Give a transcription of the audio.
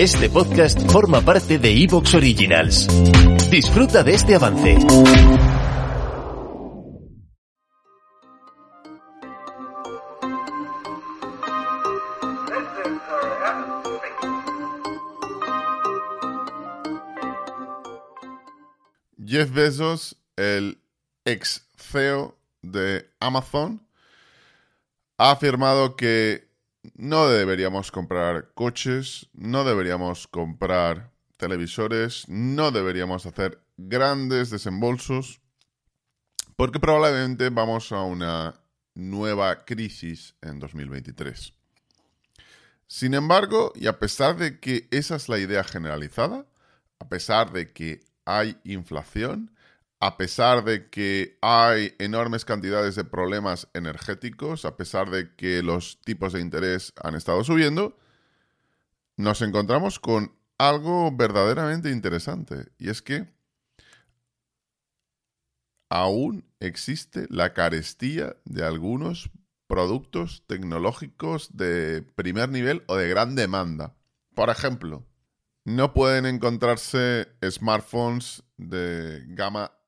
Este podcast forma parte de Evox Originals. Disfruta de este avance. Jeff Bezos, el ex CEO de Amazon, ha afirmado que no deberíamos comprar coches, no deberíamos comprar televisores, no deberíamos hacer grandes desembolsos, porque probablemente vamos a una nueva crisis en 2023. Sin embargo, y a pesar de que esa es la idea generalizada, a pesar de que hay inflación, a pesar de que hay enormes cantidades de problemas energéticos, a pesar de que los tipos de interés han estado subiendo, nos encontramos con algo verdaderamente interesante. Y es que aún existe la carestía de algunos productos tecnológicos de primer nivel o de gran demanda. Por ejemplo, no pueden encontrarse smartphones de gama